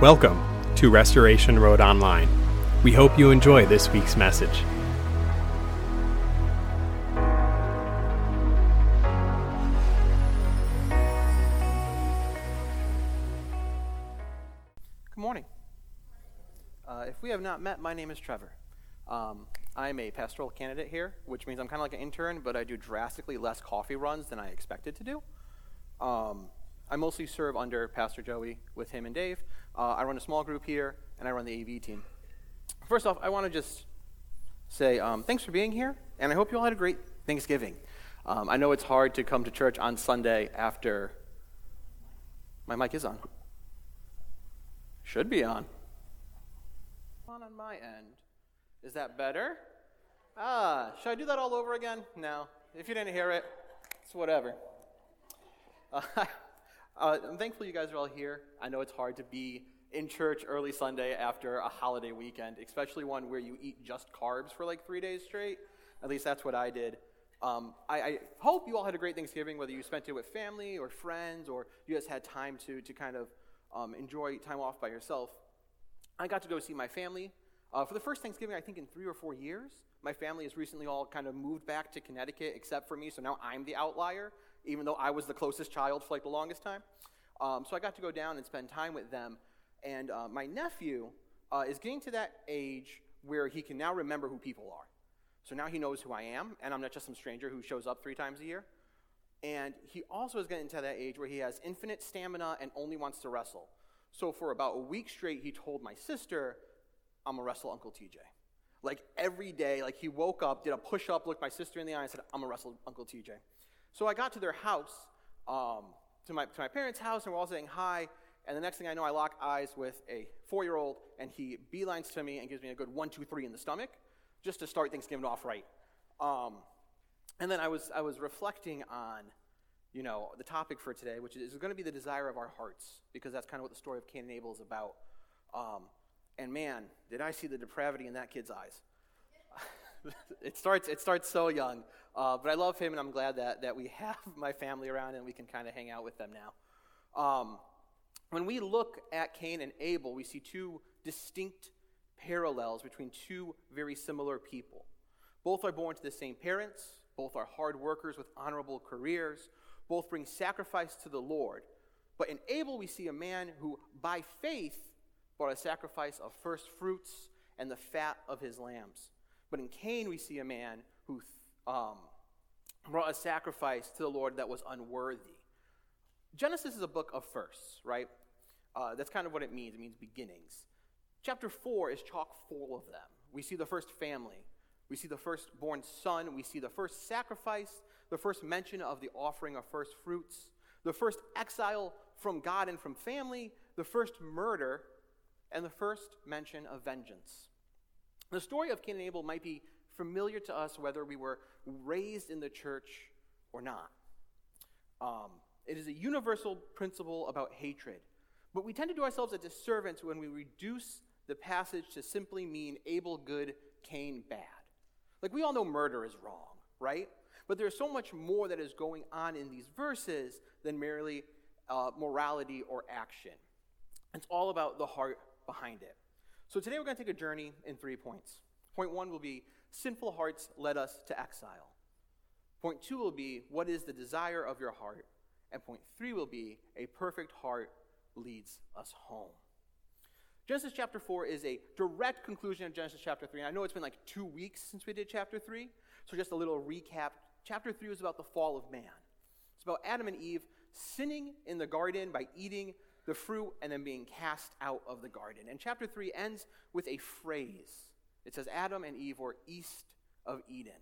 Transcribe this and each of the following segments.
Welcome to Restoration Road Online. We hope you enjoy this week's message. Good morning. Uh, if we have not met, my name is Trevor. Um, I'm a pastoral candidate here, which means I'm kind of like an intern, but I do drastically less coffee runs than I expected to do. Um, I mostly serve under Pastor Joey with him and Dave. Uh, I run a small group here, and I run the AV team. First off, I want to just say um, thanks for being here, and I hope you all had a great Thanksgiving. Um, I know it's hard to come to church on Sunday after. My mic is on. Should be on. On on my end. Is that better? Ah, should I do that all over again? No. If you didn't hear it, it's whatever. Uh, uh, I'm thankful you guys are all here. I know it's hard to be in church early Sunday after a holiday weekend, especially one where you eat just carbs for like three days straight. At least that's what I did. Um, I, I, hope you all had a great Thanksgiving, whether you spent it with family or friends, or you just had time to, to kind of um, enjoy time off by yourself. I got to go see my family uh, for the first Thanksgiving, I think, in three or four years. My family has recently all kind of moved back to Connecticut, except for me, so now I'm the outlier, even though I was the closest child for like the longest time. Um, so I got to go down and spend time with them. And uh, my nephew uh, is getting to that age where he can now remember who people are. So now he knows who I am, and I'm not just some stranger who shows up three times a year. And he also is getting to that age where he has infinite stamina and only wants to wrestle. So for about a week straight, he told my sister, I'm gonna wrestle Uncle TJ. Like every day, like he woke up, did a push up, looked my sister in the eye, and said, I'm gonna wrestle Uncle TJ. So I got to their house, um, to, my, to my parents' house, and we're all saying hi. And the next thing I know, I lock eyes with a four year old, and he beelines to me and gives me a good one, two, three in the stomach, just to start Thanksgiving off right. Um, and then I was, I was reflecting on, you know, the topic for today, which is going to be the desire of our hearts, because that's kind of what the story of Cain and Abel is about. Um, and man, did I see the depravity in that kid's eyes. it, starts, it starts so young. Uh, but I love him, and I'm glad that, that we have my family around and we can kind of hang out with them now. Um, when we look at Cain and Abel, we see two distinct parallels between two very similar people. Both are born to the same parents, both are hard workers with honorable careers. Both bring sacrifice to the Lord. But in Abel, we see a man who, by faith, brought a sacrifice of first fruits and the fat of his lambs. But in Cain, we see a man who um, brought a sacrifice to the Lord that was unworthy. Genesis is a book of firsts, right? Uh, that's kind of what it means. It means beginnings. Chapter 4 is chock full of them. We see the first family, we see the firstborn son. We see the first sacrifice, the first mention of the offering of first fruits, the first exile from God and from family, the first murder, and the first mention of vengeance. The story of Cain and Abel might be familiar to us whether we were raised in the church or not. Um, it is a universal principle about hatred. But we tend to do ourselves a disservice when we reduce the passage to simply mean Abel good, Cain bad. Like, we all know murder is wrong, right? But there's so much more that is going on in these verses than merely uh, morality or action. It's all about the heart behind it. So today we're going to take a journey in three points. Point one will be sinful hearts led us to exile. Point two will be what is the desire of your heart? And point three will be a perfect heart leads us home. Genesis chapter 4 is a direct conclusion of Genesis chapter 3. And I know it's been like two weeks since we did chapter 3, so just a little recap. Chapter 3 was about the fall of man. It's about Adam and Eve sinning in the garden by eating the fruit and then being cast out of the garden. And chapter 3 ends with a phrase. It says, Adam and Eve were east of Eden.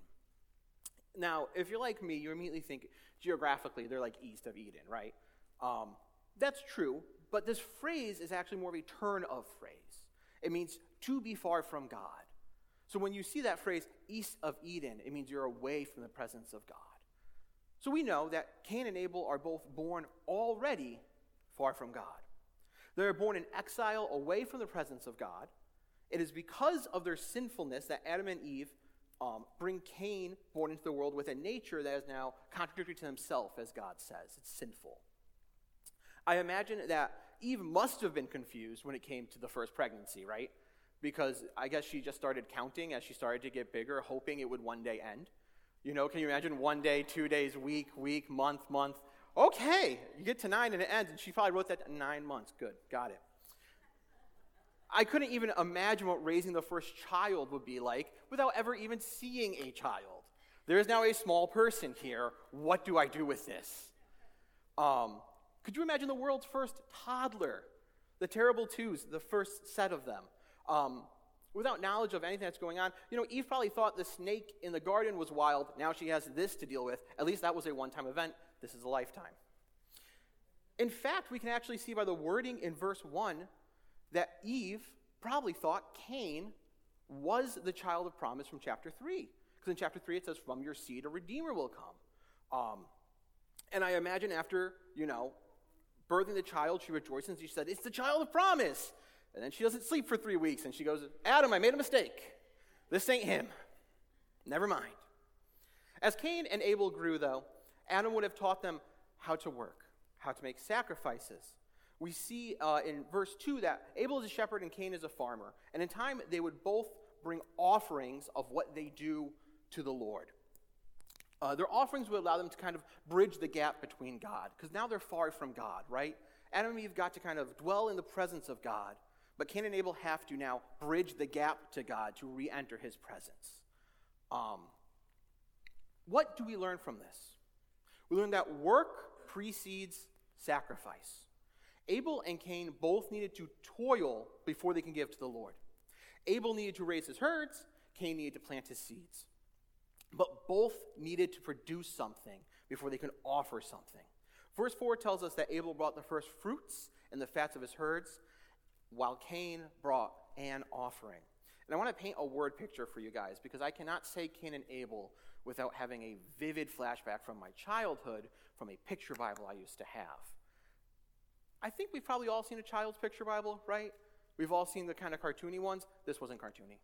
Now, if you're like me, you immediately think geographically they're like east of Eden, right? Um, that's true, but this phrase is actually more of a turn of phrase. It means to be far from God. So when you see that phrase, east of Eden, it means you're away from the presence of God. So we know that Cain and Abel are both born already far from God. They are born in exile away from the presence of God. It is because of their sinfulness that Adam and Eve um, bring Cain born into the world with a nature that is now contradictory to himself, as God says. It's sinful. I imagine that Eve must have been confused when it came to the first pregnancy, right? Because I guess she just started counting as she started to get bigger, hoping it would one day end. You know, can you imagine one day, two days, week, week, month, month? Okay, you get to nine and it ends, and she probably wrote that nine months. Good, got it. I couldn't even imagine what raising the first child would be like without ever even seeing a child. There is now a small person here. What do I do with this? Um, could you imagine the world's first toddler? The terrible twos, the first set of them. Um, without knowledge of anything that's going on. You know, Eve probably thought the snake in the garden was wild. Now she has this to deal with. At least that was a one time event. This is a lifetime. In fact, we can actually see by the wording in verse 1 that Eve probably thought Cain was the child of promise from chapter 3. Because in chapter 3 it says, From your seed a redeemer will come. Um, and I imagine after, you know, birthing the child, she rejoices and she said, It's the child of promise. And then she doesn't sleep for three weeks and she goes, Adam, I made a mistake. This ain't him. Never mind. As Cain and Abel grew, though, Adam would have taught them how to work, how to make sacrifices. We see uh, in verse 2 that Abel is a shepherd and Cain is a farmer. And in time, they would both bring offerings of what they do to the Lord. Uh, their offerings would allow them to kind of bridge the gap between God, because now they're far from God, right? Adam and Eve got to kind of dwell in the presence of God, but Cain and Abel have to now bridge the gap to God to re enter his presence. Um, what do we learn from this? We learn that work precedes sacrifice. Abel and Cain both needed to toil before they can give to the Lord. Abel needed to raise his herds, Cain needed to plant his seeds. But both needed to produce something before they could offer something. Verse 4 tells us that Abel brought the first fruits and the fats of his herds, while Cain brought an offering. And I want to paint a word picture for you guys because I cannot say Cain and Abel without having a vivid flashback from my childhood from a picture Bible I used to have. I think we've probably all seen a child's picture Bible, right? We've all seen the kind of cartoony ones. This wasn't cartoony.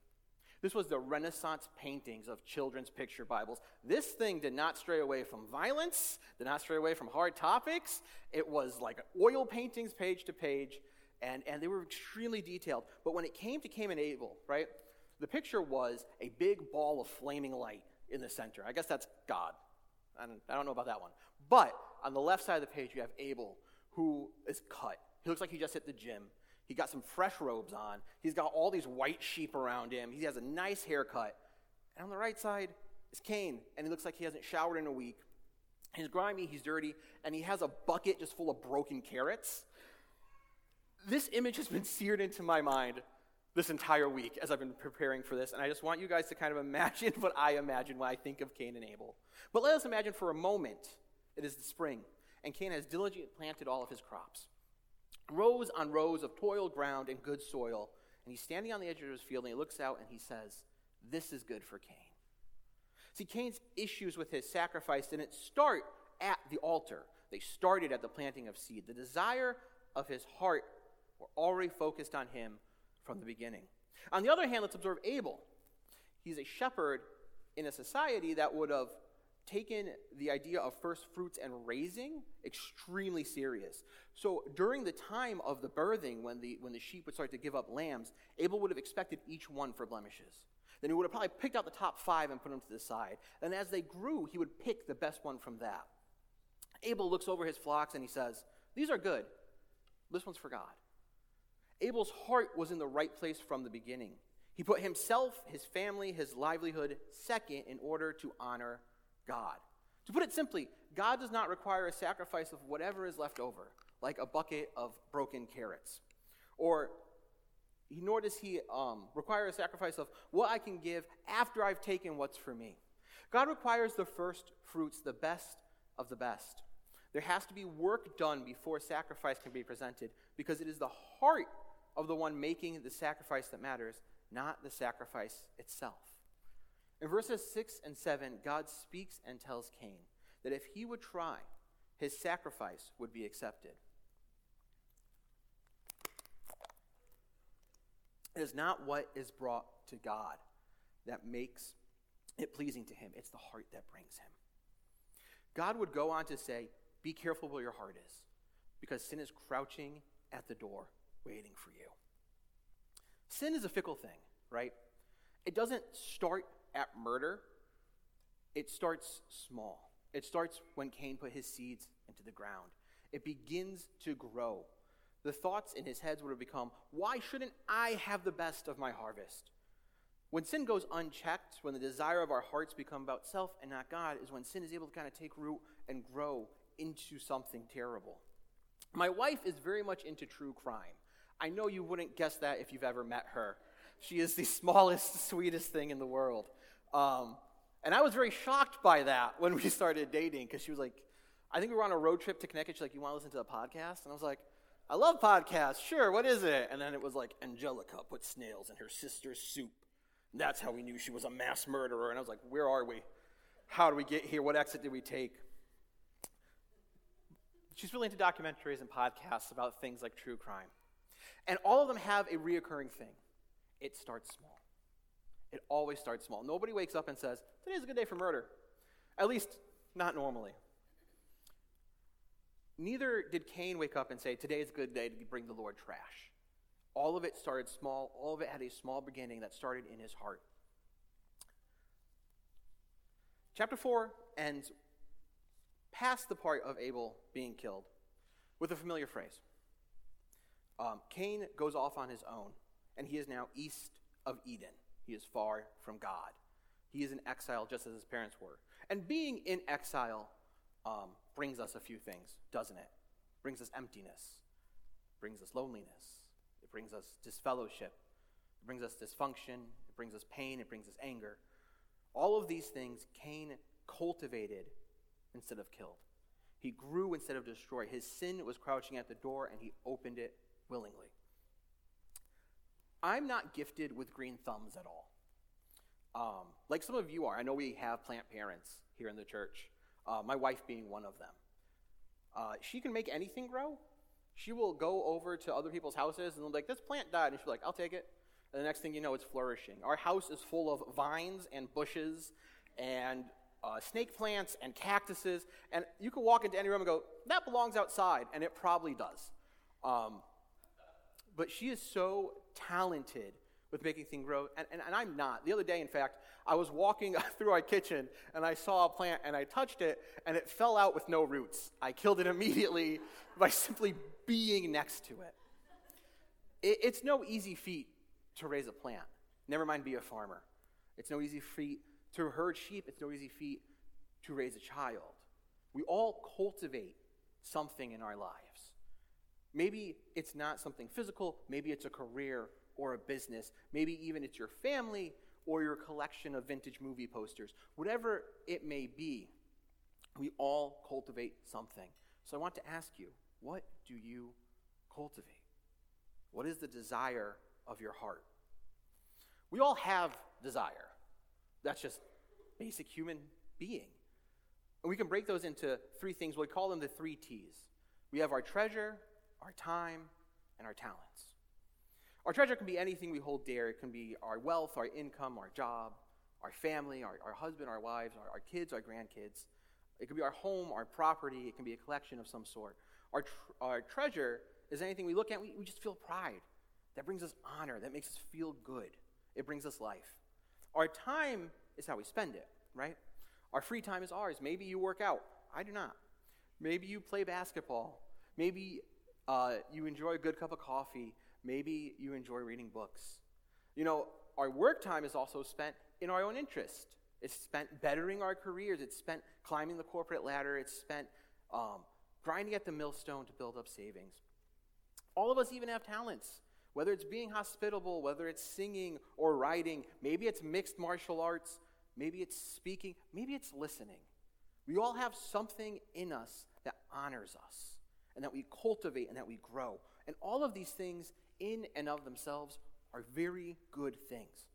This was the Renaissance paintings of children's picture Bibles. This thing did not stray away from violence, did not stray away from hard topics. It was like oil paintings page to page, and, and they were extremely detailed. But when it came to Cain and Abel, right, the picture was a big ball of flaming light in the center. I guess that's God. I don't, know about that one. But on the left side of the page, you have Abel, who is cut. He looks like he just hit the gym. He got some fresh robes on. He's got all these white sheep around him. He has a nice haircut. And on the right side is Cain, and he looks like he hasn't showered in a week. He's grimy, he's dirty, and he has a bucket just full of broken carrots. This image has been seared into my mind this entire week as I've been preparing for this, and I just want you guys to kind of imagine what I imagine when I think of Cain and Abel. But let us imagine for a moment it is the spring, and Cain has diligently planted all of his crops rows on rows of toil ground and good soil. And he's standing on the edge of his field and he looks out and he says, This is good for Cain. See, Cain's issues with his sacrifice didn't start at the altar, they started at the planting of seed. The desire of his heart were already focused on him from the beginning. On the other hand, let's observe Abel. He's a shepherd in a society that would have taken the idea of first fruits and raising extremely serious. So during the time of the birthing, when the, when the sheep would start to give up lambs, Abel would have expected each one for blemishes. Then he would have probably picked out the top five and put them to the side. And as they grew, he would pick the best one from that. Abel looks over his flocks and he says, These are good. This one's for God. Abel's heart was in the right place from the beginning. He put himself, his family, his livelihood second in order to honor God. To put it simply, God does not require a sacrifice of whatever is left over, like a bucket of broken carrots. Or, nor does He um, require a sacrifice of what I can give after I've taken what's for me. God requires the first fruits, the best of the best. There has to be work done before sacrifice can be presented because it is the heart of the one making the sacrifice that matters, not the sacrifice itself. In verses 6 and 7, God speaks and tells Cain that if he would try, his sacrifice would be accepted. It is not what is brought to God that makes it pleasing to him, it's the heart that brings him. God would go on to say, Be careful where your heart is, because sin is crouching at the door waiting for you. Sin is a fickle thing, right? It doesn't start at murder, it starts small. It starts when Cain put his seeds into the ground. It begins to grow. The thoughts in his head would have become, why shouldn't I have the best of my harvest? When sin goes unchecked, when the desire of our hearts become about self and not God, is when sin is able to kind of take root and grow into something terrible. My wife is very much into true crime. I know you wouldn't guess that if you've ever met her. She is the smallest, sweetest thing in the world. Um, and I was very shocked by that when we started dating because she was like, I think we were on a road trip to Connecticut. She's like, You want to listen to a podcast? And I was like, I love podcasts. Sure, what is it? And then it was like, Angelica put snails in her sister's soup. And that's how we knew she was a mass murderer. And I was like, Where are we? How do we get here? What exit did we take? She's really into documentaries and podcasts about things like true crime. And all of them have a reoccurring thing it starts small. It always starts small. Nobody wakes up and says, Today's a good day for murder. At least, not normally. Neither did Cain wake up and say, Today is a good day to bring the Lord trash. All of it started small. All of it had a small beginning that started in his heart. Chapter 4 ends past the part of Abel being killed with a familiar phrase. Um, Cain goes off on his own, and he is now east of Eden. He is far from God. He is in exile just as his parents were. And being in exile um, brings us a few things, doesn't it? Brings us emptiness, brings us loneliness, it brings us disfellowship, it brings us dysfunction, it brings us pain, it brings us anger. All of these things Cain cultivated instead of killed. He grew instead of destroyed. His sin was crouching at the door, and he opened it willingly. I'm not gifted with green thumbs at all. Um, like some of you are. I know we have plant parents here in the church, uh, my wife being one of them. Uh, she can make anything grow. She will go over to other people's houses and they'll be like, This plant died. And she'll be like, I'll take it. And the next thing you know, it's flourishing. Our house is full of vines and bushes and uh, snake plants and cactuses. And you can walk into any room and go, That belongs outside. And it probably does. Um, but she is so talented with making things grow, and, and, and, I'm not. The other day, in fact, I was walking through our kitchen and I saw a plant and I touched it and it fell out with no roots. I killed it immediately by simply being next to it. it. It's no easy feat to raise a plant, never mind be a farmer. It's no easy feat to herd sheep, it's no easy feat to raise a child. We all cultivate something in our lives. Maybe it's not something physical, maybe it's a career or a business, maybe even it's your family or your collection of vintage movie posters. Whatever it may be, we all cultivate something. So I want to ask you, what do you cultivate? What is the desire of your heart? We all have desire. That's just basic human being. And we can break those into three things. We call them the three T's. We have our treasure, our time, and our talents. Our treasure can be anything we hold dear. It can be our wealth, our income, our job, our family, our, our husband, our wives, our, our kids, our grandkids. It can be our home, our property. It can be a collection of some sort. Our, tr- our treasure is anything we look at, we, we just feel pride. That brings us honor. That makes us feel good. It brings us life. Our time is how we spend it, right? Our free time is ours. Maybe you work out. I do not. Maybe you play basketball. Maybe uh, you enjoy a good cup of coffee. Maybe you enjoy reading books. You know, our work time is also spent in our own interest. It's spent bettering our careers. It's spent climbing the corporate ladder. It's spent um, grinding at the millstone to build up savings. All of us even have talents, whether it's being hospitable, whether it's singing or writing. Maybe it's mixed martial arts. Maybe it's speaking. Maybe it's listening. We all have something in us that honors us and that we cultivate and that we grow. And all of these things, in and of themselves, are very good things.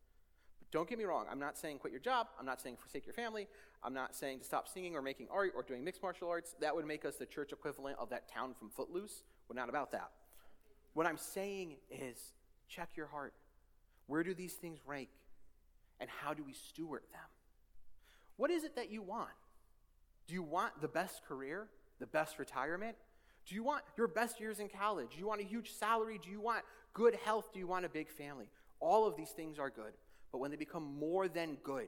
But don't get me wrong, I'm not saying quit your job. I'm not saying forsake your family. I'm not saying to stop singing or making art or doing mixed martial arts. That would make us the church equivalent of that town from Footloose. We're not about that. What I'm saying is check your heart. Where do these things rank? And how do we steward them? What is it that you want? Do you want the best career, the best retirement? Do you want your best years in college? Do you want a huge salary? Do you want good health? Do you want a big family? All of these things are good. But when they become more than good,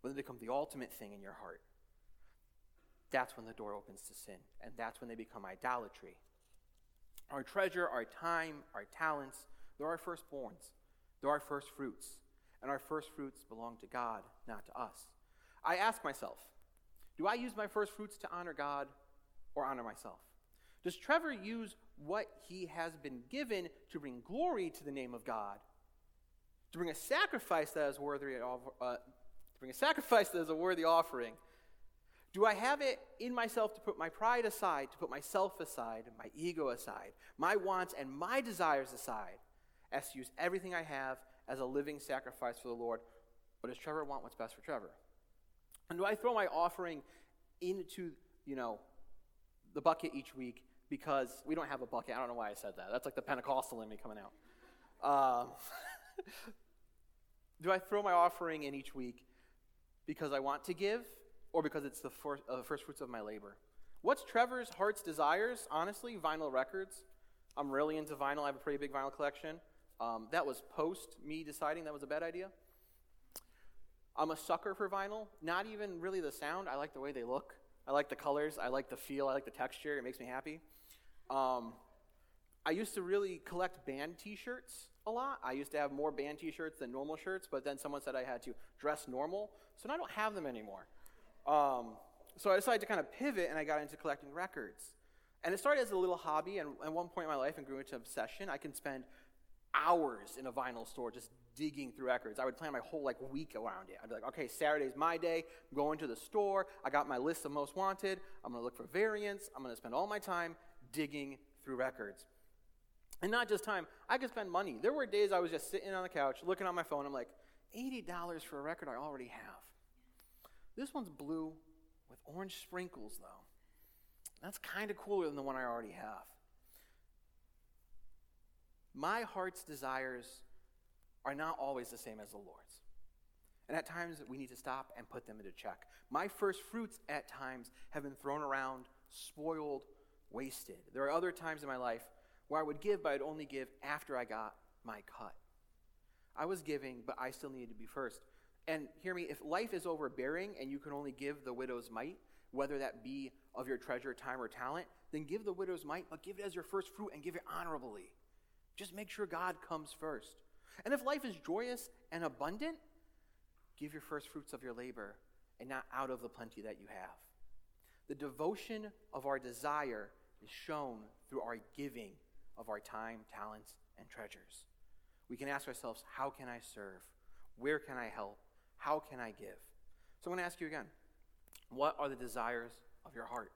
when they become the ultimate thing in your heart, that's when the door opens to sin. And that's when they become idolatry. Our treasure, our time, our talents, they're our firstborns. They're our first fruits. And our first fruits belong to God, not to us. I ask myself, do I use my first fruits to honor God or honor myself? Does Trevor use what he has been given to bring glory to the name of God? To bring a sacrifice that is worthy of, uh, to bring a sacrifice that is a worthy offering? Do I have it in myself to put my pride aside, to put myself aside, my ego aside, my wants and my desires aside, as to use everything I have as a living sacrifice for the Lord? Or does Trevor want what's best for Trevor? And do I throw my offering into, you know, the bucket each week because we don't have a bucket? I don't know why I said that. That's like the Pentecostal in me coming out. Uh, do I throw my offering in each week because I want to give or because it's the first, uh, first fruits of my labor. What's Trevor's heart's desires? Honestly, vinyl records. I'm really into vinyl. I have a pretty big vinyl collection. Um, that was post me deciding that was a bad idea. I'm a sucker for vinyl. Not even really the sound. I like the way they look. I like the colors. I like the feel. I like the texture. It makes me happy. Um, I used to really collect band t shirts a lot. I used to have more band t shirts than normal shirts, but then someone said I had to dress normal, so now I don't have them anymore. Um, so I decided to kind of pivot and I got into collecting records. And it started as a little hobby, and at one point in my life, and grew into obsession. I can spend hours in a vinyl store just digging through records. I would plan my whole like week around it. I'd be like, okay, Saturday's my day. I'm going to the store. I got my list of most wanted. I'm to look for variants. I'm to spend all my time digging through records. And not just time, I could spend money. There were days I was just sitting on the couch looking on my phone. I'm like, $80 for a record I already have. This one's blue with orange sprinkles, though. That's kind of cooler than the one I already have. My heart's desires are not always the same as the Lord's. And at times, we need to stop and put them into check. My first fruits, at times, have been thrown around, spoiled, wasted. There are other times in my life where I would give, but I'd only give after I got my cut. I was giving, but I still needed to be first. And hear me, if life is overbearing and you can only give the widow's mite, whether that be of your treasure, time, or talent, then give the widow's mite, but give it as your first fruit and give it honorably. Just make sure God comes first. And if life is joyous and abundant, give your first fruits of your labor and not out of the plenty that you have. The devotion of our desire is shown through our giving of our time, talents, and treasures. We can ask ourselves, how can I serve? Where can I help? How can I give? So I'm going to ask you again what are the desires of your heart?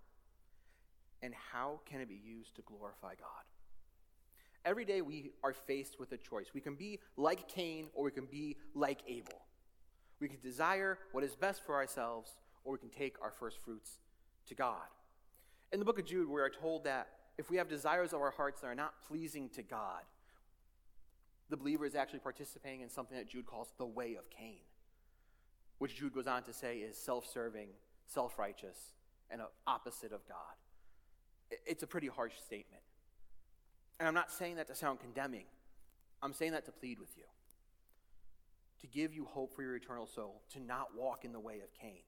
And how can it be used to glorify God? Every day we are faced with a choice. We can be like Cain or we can be like Abel. We can desire what is best for ourselves or we can take our first fruits to God. In the book of Jude, we are told that if we have desires of our hearts that are not pleasing to God, the believer is actually participating in something that Jude calls the way of Cain which Jude goes on to say is self serving, self righteous, and an opposite of God. It's a pretty harsh statement. And I'm not saying that to sound condemning, I'm saying that to plead with you, to give you hope for your eternal soul, to not walk in the way of Cain,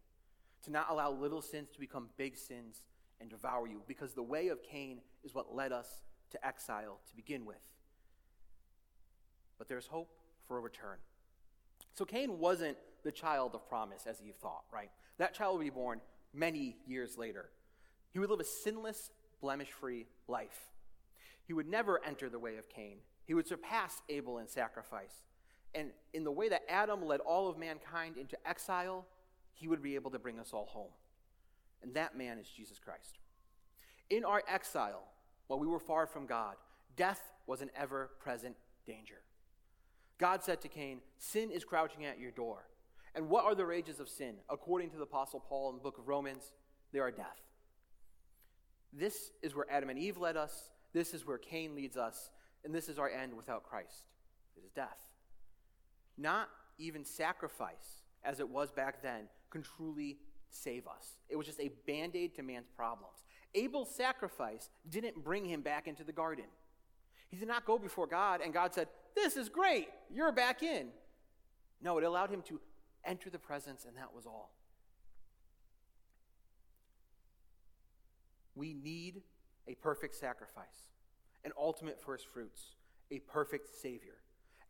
to not allow little sins to become big sins and devour you, because the way of Cain is what led us to exile to begin with. But there's hope for a return. So Cain wasn't the child of promise as Eve thought, right? That child would be born many years later. He would live a sinless, blemish free life. He would never enter the way of Cain. He would surpass Abel in sacrifice. And in the way that Adam led all of mankind into exile, he would be able to bring us all home. And that man is Jesus Christ. In our exile, while we were far from God, death was an ever present danger. God said to Cain, Sin is crouching at your door. And what are the rages of sin? According to the Apostle Paul in the book of Romans, they are death. This is where Adam and Eve led us. This is where Cain leads us. And this is our end without Christ. It is death. Not even sacrifice, as it was back then, can truly save us. It was just a band aid to man's problems. Abel's sacrifice didn't bring him back into the garden. He did not go before God and God said, This is great, you're back in. No, it allowed him to enter the presence, and that was all. We need a perfect sacrifice, an ultimate first fruits, a perfect Savior.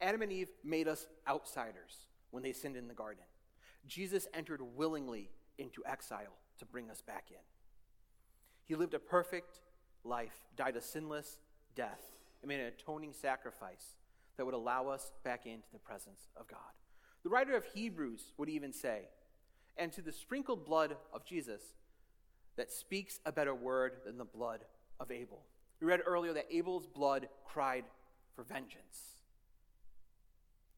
Adam and Eve made us outsiders when they sinned in the garden. Jesus entered willingly into exile to bring us back in. He lived a perfect life, died a sinless death, and made an atoning sacrifice that would allow us back into the presence of God. The writer of Hebrews would even say, and to the sprinkled blood of Jesus that speaks a better word than the blood of Abel. We read earlier that Abel's blood cried for vengeance.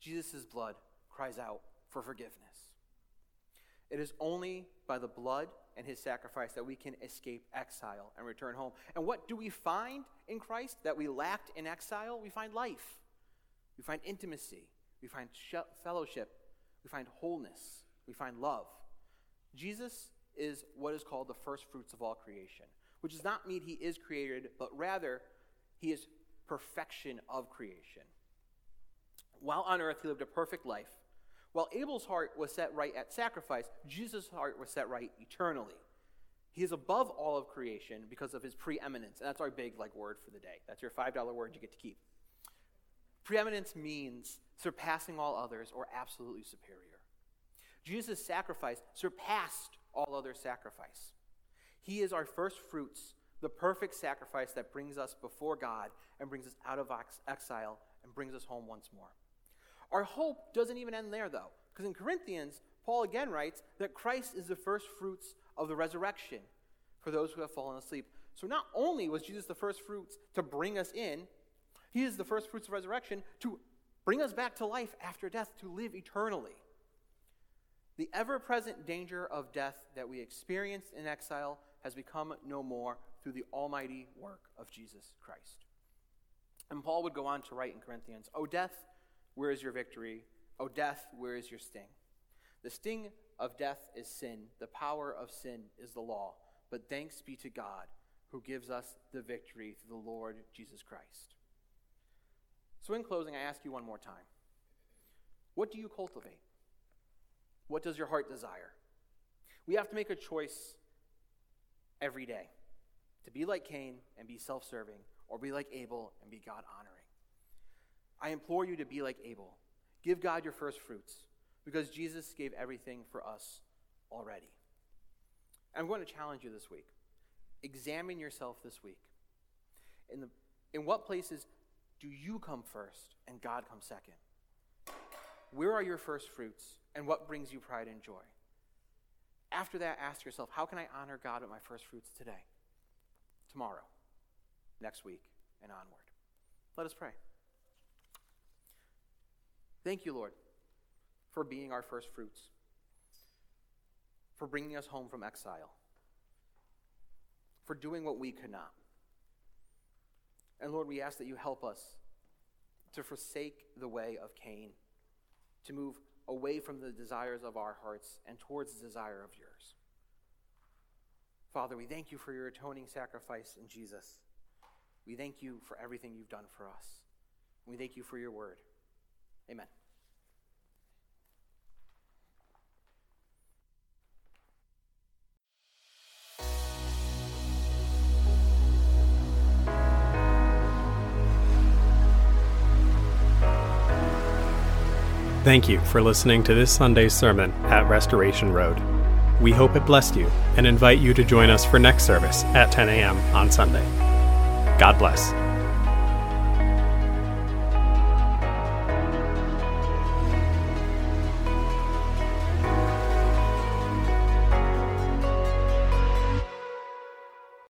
Jesus' blood cries out for forgiveness. It is only by the blood and his sacrifice that we can escape exile and return home. And what do we find in Christ that we lacked in exile? We find life, we find intimacy, we find fellowship, we find wholeness, we find love. Jesus is what is called the first fruits of all creation, which does not mean he is created, but rather he is perfection of creation. While on earth, he lived a perfect life. While Abel's heart was set right at sacrifice, Jesus' heart was set right eternally. He is above all of creation because of his preeminence. And that's our big like word for the day. That's your $5 word you get to keep. Preeminence means surpassing all others or absolutely superior. Jesus' sacrifice surpassed all other sacrifice. He is our first fruits, the perfect sacrifice that brings us before God and brings us out of exile and brings us home once more. Our hope doesn't even end there, though, because in Corinthians, Paul again writes that Christ is the first fruits of the resurrection for those who have fallen asleep. So not only was Jesus the first fruits to bring us in, he is the first fruits of resurrection to bring us back to life after death, to live eternally. The ever present danger of death that we experienced in exile has become no more through the almighty work of Jesus Christ. And Paul would go on to write in Corinthians, O death, where is your victory? O death, where is your sting? The sting of death is sin, the power of sin is the law. But thanks be to God who gives us the victory through the Lord Jesus Christ. So, in closing, I ask you one more time what do you cultivate? What does your heart desire? We have to make a choice every day to be like Cain and be self serving, or be like Abel and be God honoring. I implore you to be like Abel. Give God your first fruits because Jesus gave everything for us already. I'm going to challenge you this week. Examine yourself this week. In, the, in what places do you come first and God come second? Where are your first fruits and what brings you pride and joy? After that, ask yourself, how can I honor God with my first fruits today, tomorrow, next week, and onward? Let us pray. Thank you, Lord, for being our first fruits, for bringing us home from exile, for doing what we could not. And Lord, we ask that you help us to forsake the way of Cain, to move away from the desires of our hearts and towards the desire of yours. Father, we thank you for your atoning sacrifice in Jesus. We thank you for everything you've done for us. We thank you for your word. Amen. Thank you for listening to this Sunday's sermon at Restoration Road. We hope it blessed you and invite you to join us for next service at 10 a.m. on Sunday. God bless.